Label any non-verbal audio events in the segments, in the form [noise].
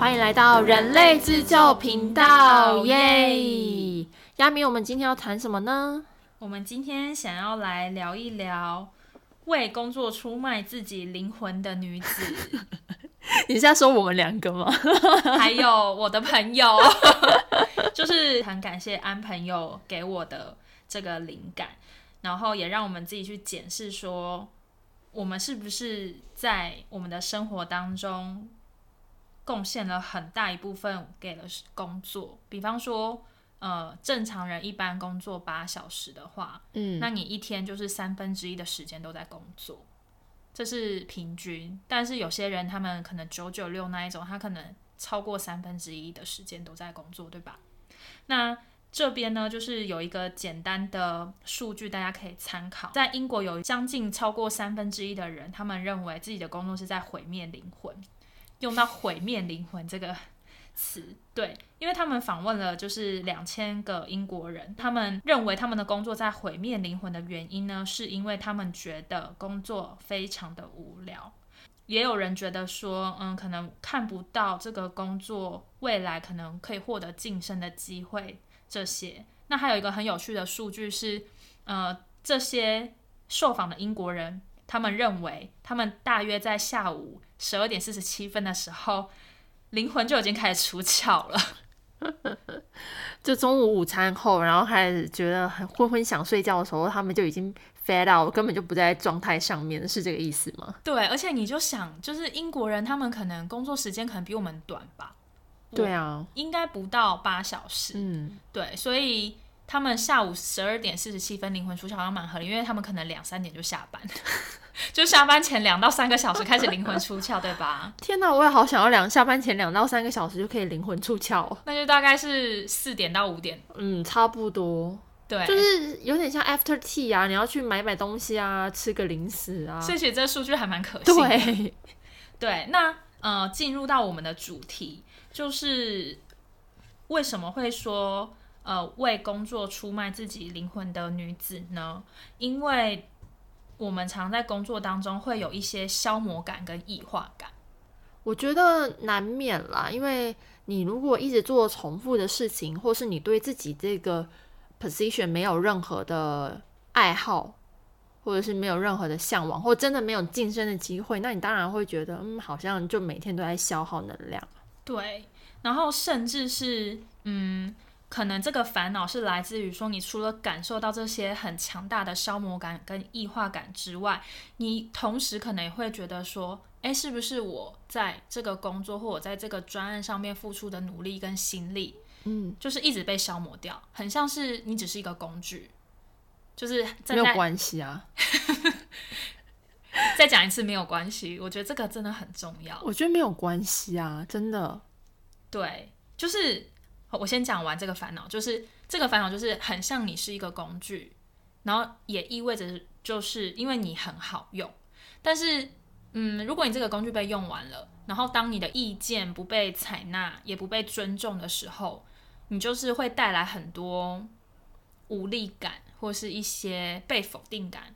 欢迎来到人类自救频道，耶！亚米，我们今天要谈什么呢？我们今天想要来聊一聊为工作出卖自己灵魂的女子，[laughs] 你是在说我们两个吗？[laughs] 还有我的朋友，[laughs] 就是很感谢安朋友给我的这个灵感，然后也让我们自己去检视说，我们是不是在我们的生活当中贡献了很大一部分给了工作，比方说。呃，正常人一般工作八小时的话，嗯，那你一天就是三分之一的时间都在工作，这是平均。但是有些人他们可能九九六那一种，他可能超过三分之一的时间都在工作，对吧？那这边呢，就是有一个简单的数据，大家可以参考。在英国有将近超过三分之一的人，他们认为自己的工作是在毁灭灵魂，用到毁灭灵魂这个。词对，因为他们访问了就是两千个英国人，他们认为他们的工作在毁灭灵魂的原因呢，是因为他们觉得工作非常的无聊。也有人觉得说，嗯，可能看不到这个工作未来可能可以获得晋升的机会。这些，那还有一个很有趣的数据是，呃，这些受访的英国人，他们认为他们大约在下午十二点四十七分的时候。灵魂就已经开始出窍了，[laughs] 就中午午餐后，然后开始觉得很昏昏想睡觉的时候，他们就已经 f a d out，根本就不在状态上面，是这个意思吗？对，而且你就想，就是英国人他们可能工作时间可能比我们短吧？对啊，应该不到八小时。嗯，对，所以。他们下午十二点四十七分灵魂出窍好像蛮合理，因为他们可能两三点就下班，[laughs] 就下班前两到三个小时开始灵魂出窍，对吧？天哪，我也好想要两下班前两到三个小时就可以灵魂出窍，那就大概是四点到五点，嗯，差不多，对，就是有点像 after tea 啊，你要去买买东西啊，吃个零食啊，所以其实这数据还蛮可信。对，[laughs] 对，那呃，进入到我们的主题，就是为什么会说？呃，为工作出卖自己灵魂的女子呢？因为我们常在工作当中会有一些消磨感跟异化感，我觉得难免啦。因为你如果一直做重复的事情，或是你对自己这个 position 没有任何的爱好，或者是没有任何的向往，或真的没有晋升的机会，那你当然会觉得，嗯，好像就每天都在消耗能量。对，然后甚至是，嗯。可能这个烦恼是来自于说，你除了感受到这些很强大的消磨感跟异化感之外，你同时可能也会觉得说，哎，是不是我在这个工作或我在这个专案上面付出的努力跟心力，嗯，就是一直被消磨掉，很像是你只是一个工具，就是没有关系啊。[laughs] 再讲一次，没有关系。我觉得这个真的很重要。我觉得没有关系啊，真的。对，就是。我先讲完这个烦恼，就是这个烦恼就是很像你是一个工具，然后也意味着就是因为你很好用，但是嗯，如果你这个工具被用完了，然后当你的意见不被采纳也不被尊重的时候，你就是会带来很多无力感或是一些被否定感，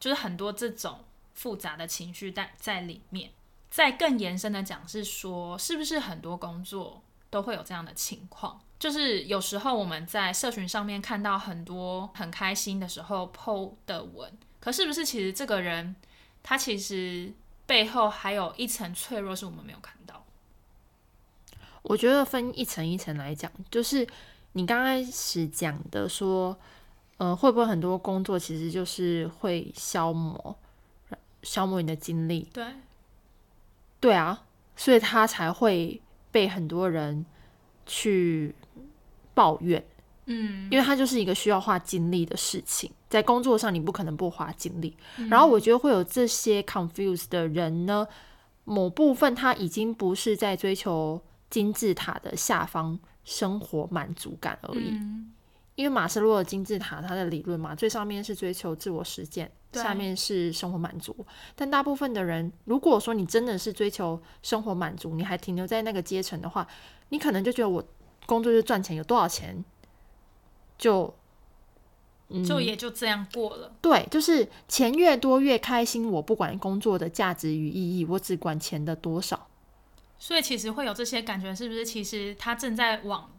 就是很多这种复杂的情绪在在里面。再更延伸的讲是说，是不是很多工作？都会有这样的情况，就是有时候我们在社群上面看到很多很开心的时候 PO 的文，可是不是其实这个人他其实背后还有一层脆弱是我们没有看到。我觉得分一层一层来讲，就是你刚开始讲的说，呃，会不会很多工作其实就是会消磨消磨你的精力？对，对啊，所以他才会。被很多人去抱怨，嗯，因为它就是一个需要花精力的事情，在工作上你不可能不花精力。然后我觉得会有这些 confused 的人呢，某部分他已经不是在追求金字塔的下方生活满足感而已。因为马斯洛的金字塔，它的理论嘛，最上面是追求自我实践，下面是生活满足。但大部分的人，如果说你真的是追求生活满足，你还停留在那个阶层的话，你可能就觉得我工作就赚钱，有多少钱就就也就这样过了。对，就是钱越多越开心。我不管工作的价值与意义，我只管钱的多少。所以其实会有这些感觉，是不是？其实他正在往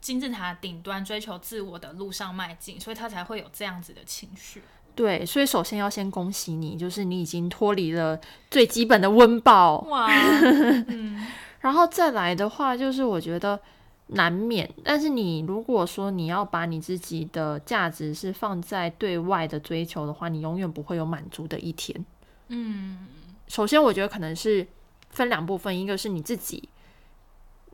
金字塔顶端追求自我的路上迈进，所以他才会有这样子的情绪。对，所以首先要先恭喜你，就是你已经脱离了最基本的温饱。哇，[laughs] 嗯，然后再来的话，就是我觉得难免，但是你如果说你要把你自己的价值是放在对外的追求的话，你永远不会有满足的一天。嗯，首先我觉得可能是分两部分，一个是你自己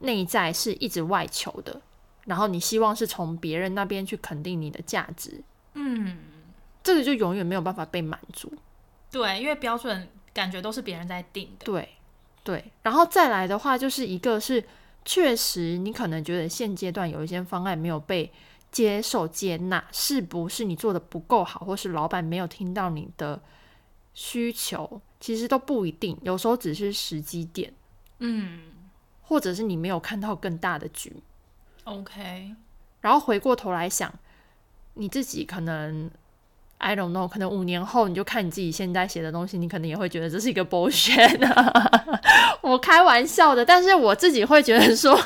内在是一直外求的，然后你希望是从别人那边去肯定你的价值。嗯。这个就永远没有办法被满足，对，因为标准感觉都是别人在定的，对对。然后再来的话，就是一个是确实你可能觉得现阶段有一些方案没有被接受接纳，是不是你做的不够好，或是老板没有听到你的需求，其实都不一定，有时候只是时机点，嗯，或者是你没有看到更大的局，OK。然后回过头来想，你自己可能。I don't know，可能五年后你就看你自己现在写的东西，你可能也会觉得这是一个 bullshit。[laughs] 我开玩笑的，但是我自己会觉得说，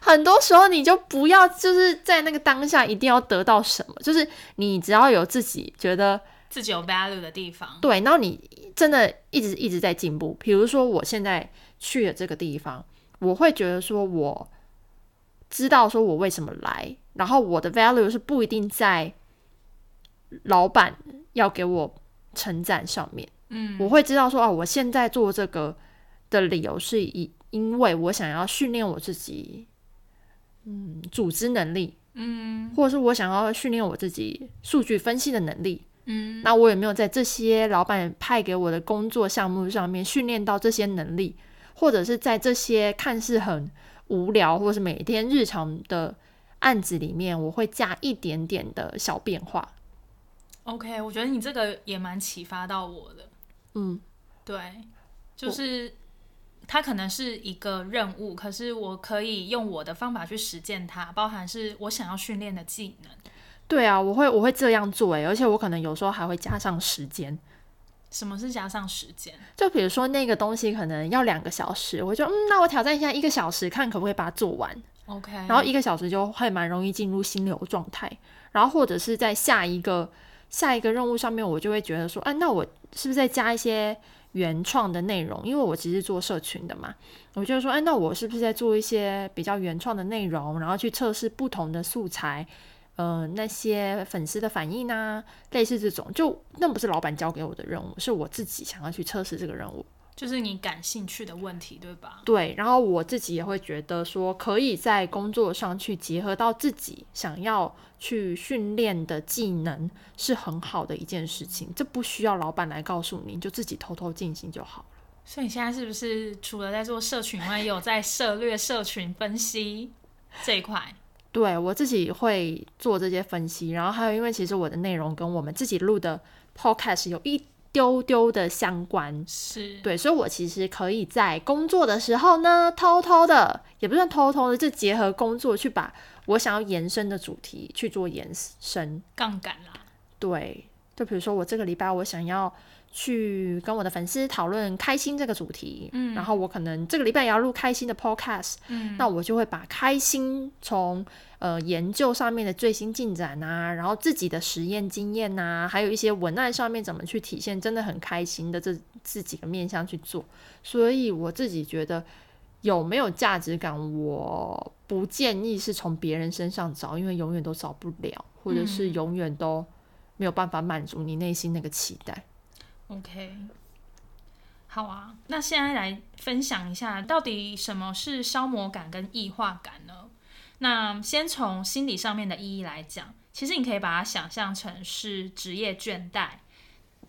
很多时候你就不要就是在那个当下一定要得到什么，就是你只要有自己觉得自己有 value 的地方，对，然后你真的一直一直在进步。比如说我现在去了这个地方，我会觉得说我知道说我为什么来，然后我的 value 是不一定在。老板要给我称赞上面，嗯，我会知道说，哦，我现在做这个的理由是以因为我想要训练我自己，嗯，组织能力，嗯，或者是我想要训练我自己数据分析的能力，嗯，那我有没有在这些老板派给我的工作项目上面训练到这些能力，或者是在这些看似很无聊或者是每天日常的案子里面，我会加一点点的小变化。OK，我觉得你这个也蛮启发到我的。嗯，对，就是它可能是一个任务，可是我可以用我的方法去实践它，包含是我想要训练的技能。对啊，我会我会这样做诶，而且我可能有时候还会加上时间。什么是加上时间？就比如说那个东西可能要两个小时，我就嗯，那我挑战一下一个小时，看可不可以把它做完。OK，然后一个小时就会蛮容易进入心流状态，然后或者是在下一个。下一个任务上面，我就会觉得说，哎，那我是不是再加一些原创的内容？因为我其实做社群的嘛，我就说，哎，那我是不是在做一些比较原创的内容，然后去测试不同的素材，呃，那些粉丝的反应啊，类似这种，就那不是老板交给我的任务，是我自己想要去测试这个任务。就是你感兴趣的问题，对吧？对，然后我自己也会觉得说，可以在工作上去结合到自己想要去训练的技能，是很好的一件事情。这不需要老板来告诉你，就自己偷偷进行就好了。所以你现在是不是除了在做社群外，也有在涉略社群分析这一块？对我自己会做这些分析，然后还有因为其实我的内容跟我们自己录的 podcast 有一。丢丢的相关是对，所以我其实可以在工作的时候呢，偷偷的，也不算偷偷的，就结合工作去把我想要延伸的主题去做延伸，杠杆啦。对，就比如说我这个礼拜我想要去跟我的粉丝讨论开心这个主题，嗯，然后我可能这个礼拜也要录开心的 podcast，嗯，那我就会把开心从。呃，研究上面的最新进展啊，然后自己的实验经验呐，还有一些文案上面怎么去体现，真的很开心的这这几个面向去做。所以我自己觉得有没有价值感，我不建议是从别人身上找，因为永远都找不了，或者是永远都没有办法满足你内心那个期待。OK，好啊，那现在来分享一下，到底什么是消磨感跟异化感呢？那先从心理上面的意义来讲，其实你可以把它想象成是职业倦怠。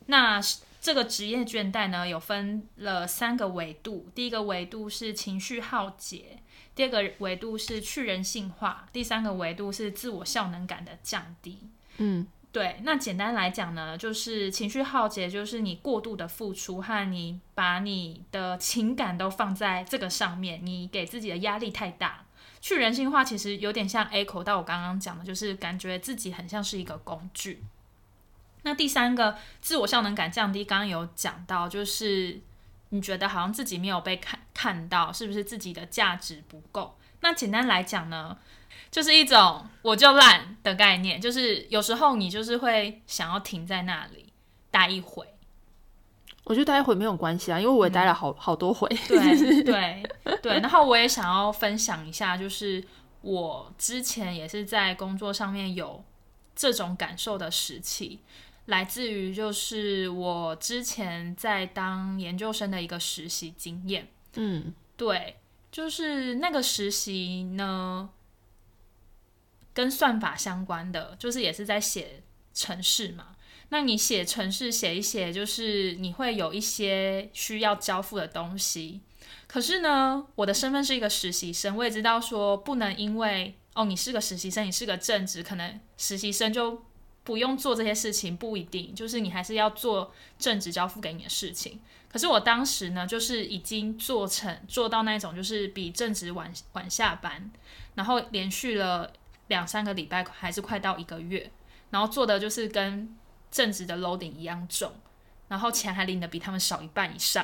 那这个职业倦怠呢，有分了三个维度。第一个维度是情绪耗竭，第二个维度是去人性化，第三个维度是自我效能感的降低。嗯，对。那简单来讲呢，就是情绪耗竭，就是你过度的付出和你把你的情感都放在这个上面，你给自己的压力太大。去人性化其实有点像 echo 到我刚刚讲的，就是感觉自己很像是一个工具。那第三个自我效能感降低，刚刚有讲到，就是你觉得好像自己没有被看看到是不是自己的价值不够。那简单来讲呢，就是一种我就烂的概念，就是有时候你就是会想要停在那里待一会。我觉得待一会没有关系啊，因为我也待了好好多回。[laughs] 对对对，然后我也想要分享一下，就是我之前也是在工作上面有这种感受的时期，来自于就是我之前在当研究生的一个实习经验。嗯，对，就是那个实习呢，跟算法相关的，就是也是在写程式嘛。那你写程式写一写，就是你会有一些需要交付的东西。可是呢，我的身份是一个实习生，我也知道说不能因为哦你是个实习生，你是个正职，可能实习生就不用做这些事情，不一定，就是你还是要做正职交付给你的事情。可是我当时呢，就是已经做成做到那种，就是比正职晚晚下班，然后连续了两三个礼拜，还是快到一个月，然后做的就是跟。正职的 loading 一样重，然后钱还领的比他们少一半以上，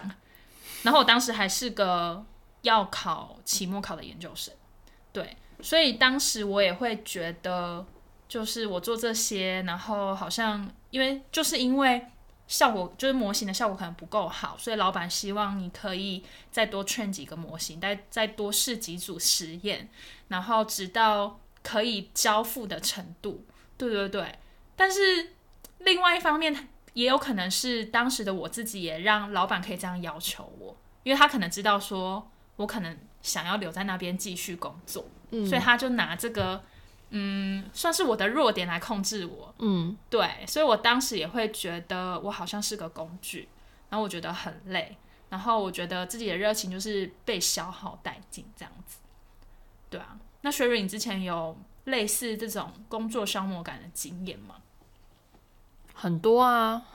然后我当时还是个要考期末考的研究生，对，所以当时我也会觉得，就是我做这些，然后好像因为就是因为效果就是模型的效果可能不够好，所以老板希望你可以再多 train 几个模型，再再多试几组实验，然后直到可以交付的程度，对对对，但是。另外一方面，也有可能是当时的我自己也让老板可以这样要求我，因为他可能知道说我可能想要留在那边继续工作，所以他就拿这个，嗯，算是我的弱点来控制我。嗯，对，所以我当时也会觉得我好像是个工具，然后我觉得很累，然后我觉得自己的热情就是被消耗殆尽这样子。对啊，那 Sherry，，你之前有类似这种工作消磨感的经验吗？很多啊，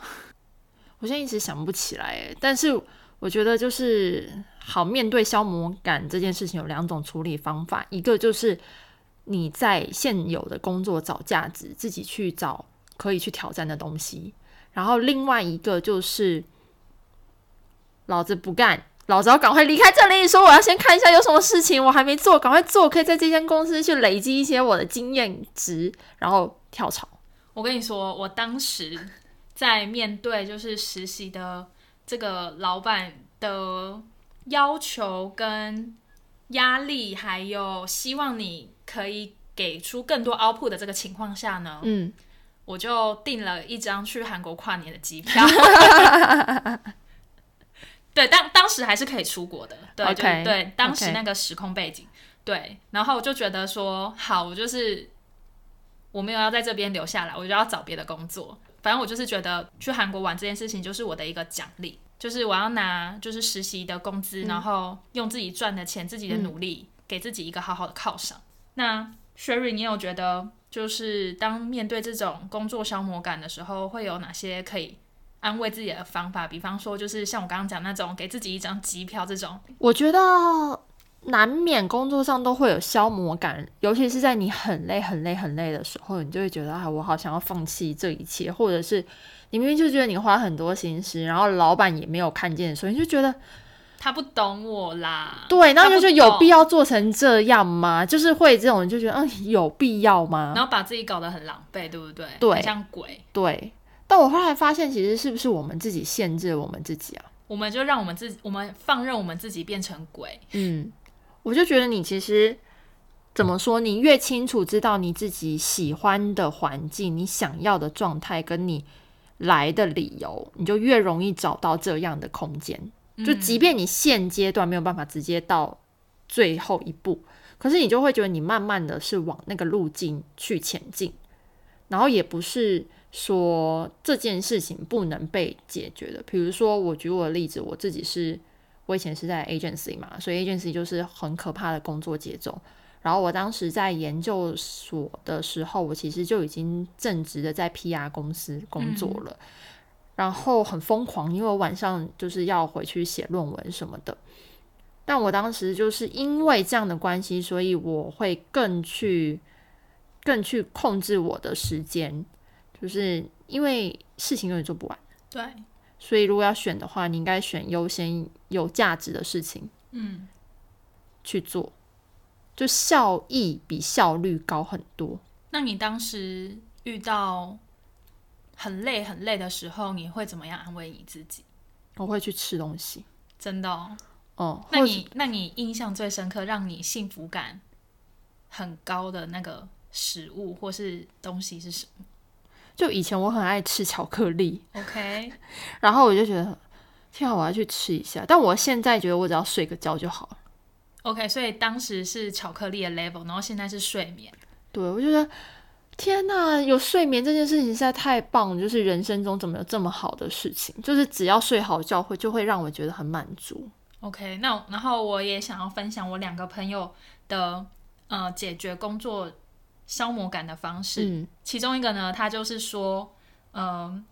我现在一直想不起来。但是我觉得就是好面对消磨感这件事情有两种处理方法，一个就是你在现有的工作找价值，自己去找可以去挑战的东西；然后另外一个就是老子不干，老子要赶快离开这里。说我要先看一下有什么事情我还没做，赶快做，可以在这间公司去累积一些我的经验值，然后跳槽。我跟你说，我当时在面对就是实习的这个老板的要求跟压力，还有希望你可以给出更多 output 的这个情况下呢，嗯，我就订了一张去韩国跨年的机票。[laughs] 对，当当时还是可以出国的，对对对，当时那个时空背景，对，然后我就觉得说，好，我就是。我没有要在这边留下来，我就要找别的工作。反正我就是觉得去韩国玩这件事情就是我的一个奖励，就是我要拿就是实习的工资，然后用自己赚的钱、自己的努力，给自己一个好好的犒赏。那 Sherry，你有觉得就是当面对这种工作消磨感的时候，会有哪些可以安慰自己的方法？比方说，就是像我刚刚讲那种给自己一张机票这种，我觉得。难免工作上都会有消磨感，尤其是在你很累、很累、很累的时候，你就会觉得啊，我好想要放弃这一切，或者是你明明就觉得你花很多心思，然后老板也没有看见，所以你就觉得他不懂我啦。对，然后就觉得有必要做成这样吗？就是会这种就觉得嗯，有必要吗？然后把自己搞得很狼狈，对不对？对，像鬼。对，但我后来发现，其实是不是我们自己限制我们自己啊？我们就让我们自己，我们放任我们自己变成鬼。嗯。我就觉得你其实怎么说，你越清楚知道你自己喜欢的环境、你想要的状态跟你来的理由，你就越容易找到这样的空间。就即便你现阶段没有办法直接到最后一步，可是你就会觉得你慢慢的是往那个路径去前进，然后也不是说这件事情不能被解决的。比如说，我举我的例子，我自己是。我以前是在 agency 嘛，所以 agency 就是很可怕的工作节奏。然后我当时在研究所的时候，我其实就已经正职的在 PR 公司工作了，然后很疯狂，因为我晚上就是要回去写论文什么的。但我当时就是因为这样的关系，所以我会更去更去控制我的时间，就是因为事情永远做不完。对。所以，如果要选的话，你应该选优先有价值的事情。嗯，去做，就效益比效率高很多。那你当时遇到很累很累的时候，你会怎么样安慰你自己？我会去吃东西，真的哦。哦那你那你印象最深刻，让你幸福感很高的那个食物或是东西是什么？就以前我很爱吃巧克力，[laughs] OK，[laughs] 然后我就觉得，天啊，我要去吃一下。但我现在觉得，我只要睡个觉就好了。OK，所以当时是巧克力的 level，然后现在是睡眠。对，我觉得天哪，有睡眠这件事情实在太棒，就是人生中怎么有这么好的事情？就是只要睡好觉，会就会让我觉得很满足。OK，那然后我也想要分享我两个朋友的呃解决工作。消磨感的方式，其中一个呢，他就是说，嗯，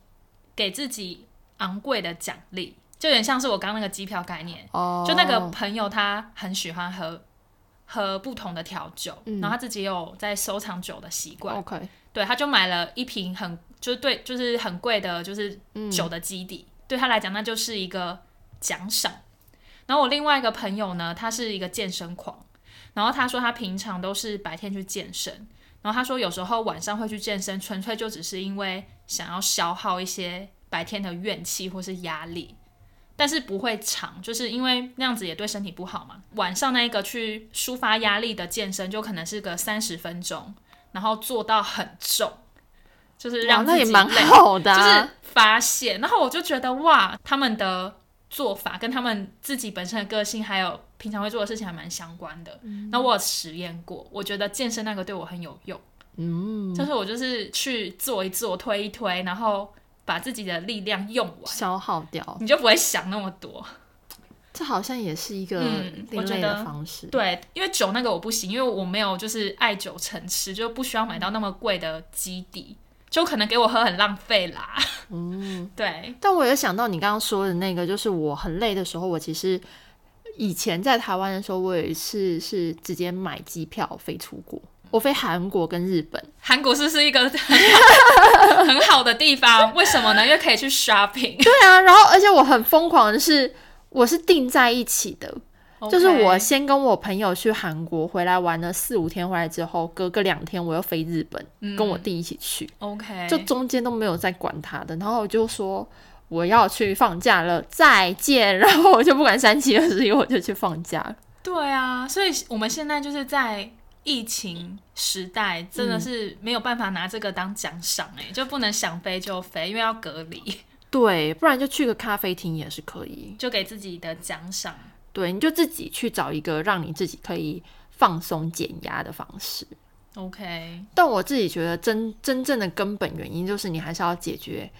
给自己昂贵的奖励，就有点像是我刚那个机票概念。哦，就那个朋友他很喜欢喝喝不同的调酒，然后他自己有在收藏酒的习惯。OK，对，他就买了一瓶很就是对，就是很贵的，就是酒的基底，对他来讲那就是一个奖赏。然后我另外一个朋友呢，他是一个健身狂，然后他说他平常都是白天去健身。然后他说，有时候晚上会去健身，纯粹就只是因为想要消耗一些白天的怨气或是压力，但是不会长，就是因为那样子也对身体不好嘛。晚上那一个去抒发压力的健身，就可能是个三十分钟，然后做到很重，就是让自己蛮好的，就是发泄。然后我就觉得哇，他们的做法跟他们自己本身的个性还有。平常会做的事情还蛮相关的，那我有实验过，我觉得健身那个对我很有用。嗯，就是我就是去做一做，推一推，然后把自己的力量用完，消耗掉，你就不会想那么多。这好像也是一个另类的方式。对，因为酒那个我不行，因为我没有就是爱酒成痴，就不需要买到那么贵的基底，就可能给我喝很浪费啦。嗯，[laughs] 对。但我有想到你刚刚说的那个，就是我很累的时候，我其实。以前在台湾的时候，我有一次是直接买机票飞出国，我飞韩国跟日本。韩国是是一个 [laughs] 很好的地方，为什么呢？因为可以去 shopping。对啊，然后而且我很疯狂的是，我是订在一起的，就是我先跟我朋友去韩国，回来玩了四五天，回来之后隔个两天我又飞日本，跟我弟一起去。OK，就中间都没有再管他的，然后我就说。我要去放假了，再见。[laughs] 然后我就不管三七二十一，我就去放假。对啊，所以我们现在就是在疫情时代，真的是没有办法拿这个当奖赏，哎，就不能想飞就飞，因为要隔离。对，不然就去个咖啡厅也是可以，就给自己的奖赏。对，你就自己去找一个让你自己可以放松减压的方式。OK，但我自己觉得真真正的根本原因就是你还是要解决。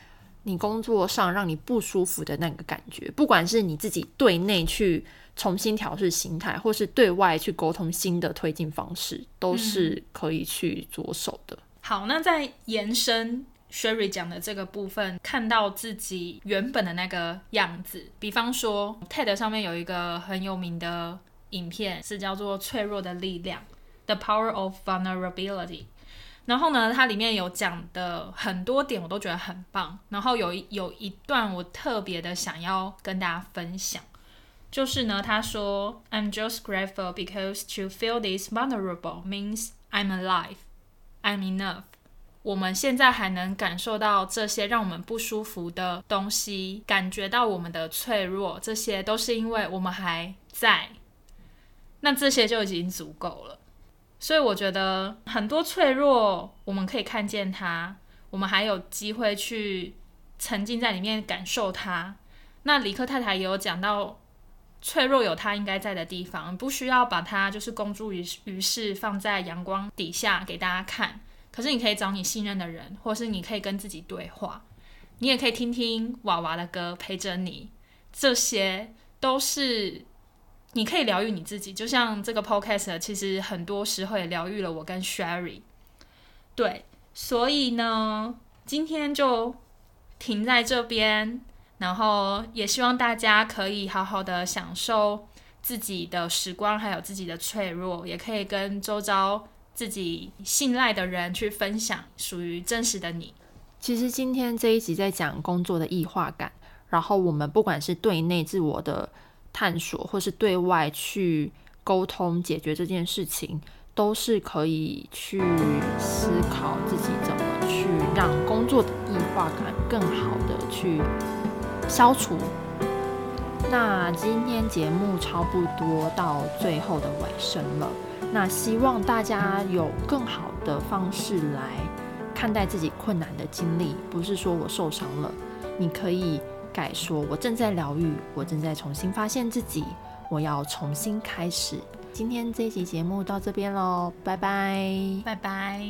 你工作上让你不舒服的那个感觉，不管是你自己对内去重新调试心态，或是对外去沟通新的推进方式，都是可以去着手的。好，那在延伸 Sherry 讲的这个部分，看到自己原本的那个样子，比方说 TED 上面有一个很有名的影片，是叫做《脆弱的力量》（The Power of Vulnerability）。然后呢，它里面有讲的很多点，我都觉得很棒。然后有有一段我特别的想要跟大家分享，就是呢，他说：“I'm just grateful because to feel this vulnerable means I'm alive, I'm enough。”我们现在还能感受到这些让我们不舒服的东西，感觉到我们的脆弱，这些都是因为我们还在。那这些就已经足够了。所以我觉得很多脆弱，我们可以看见它，我们还有机会去沉浸在里面感受它。那李克太太也有讲到，脆弱有它应该在的地方，不需要把它就是公诸于于世，放在阳光底下给大家看。可是你可以找你信任的人，或是你可以跟自己对话，你也可以听听娃娃的歌陪着你，这些都是。你可以疗愈你自己，就像这个 podcast，其实很多时候也疗愈了我跟 Sherry。对，所以呢，今天就停在这边，然后也希望大家可以好好的享受自己的时光，还有自己的脆弱，也可以跟周遭自己信赖的人去分享属于真实的你。其实今天这一集在讲工作的异化感，然后我们不管是对内自我的。探索，或是对外去沟通解决这件事情，都是可以去思考自己怎么去让工作的异化感更好的去消除。那今天节目差不多到最后的尾声了，那希望大家有更好的方式来看待自己困难的经历，不是说我受伤了，你可以改说，我正在疗愈，我正在重新发现自己，我要重新开始。今天这一集节目到这边喽，拜拜，拜拜。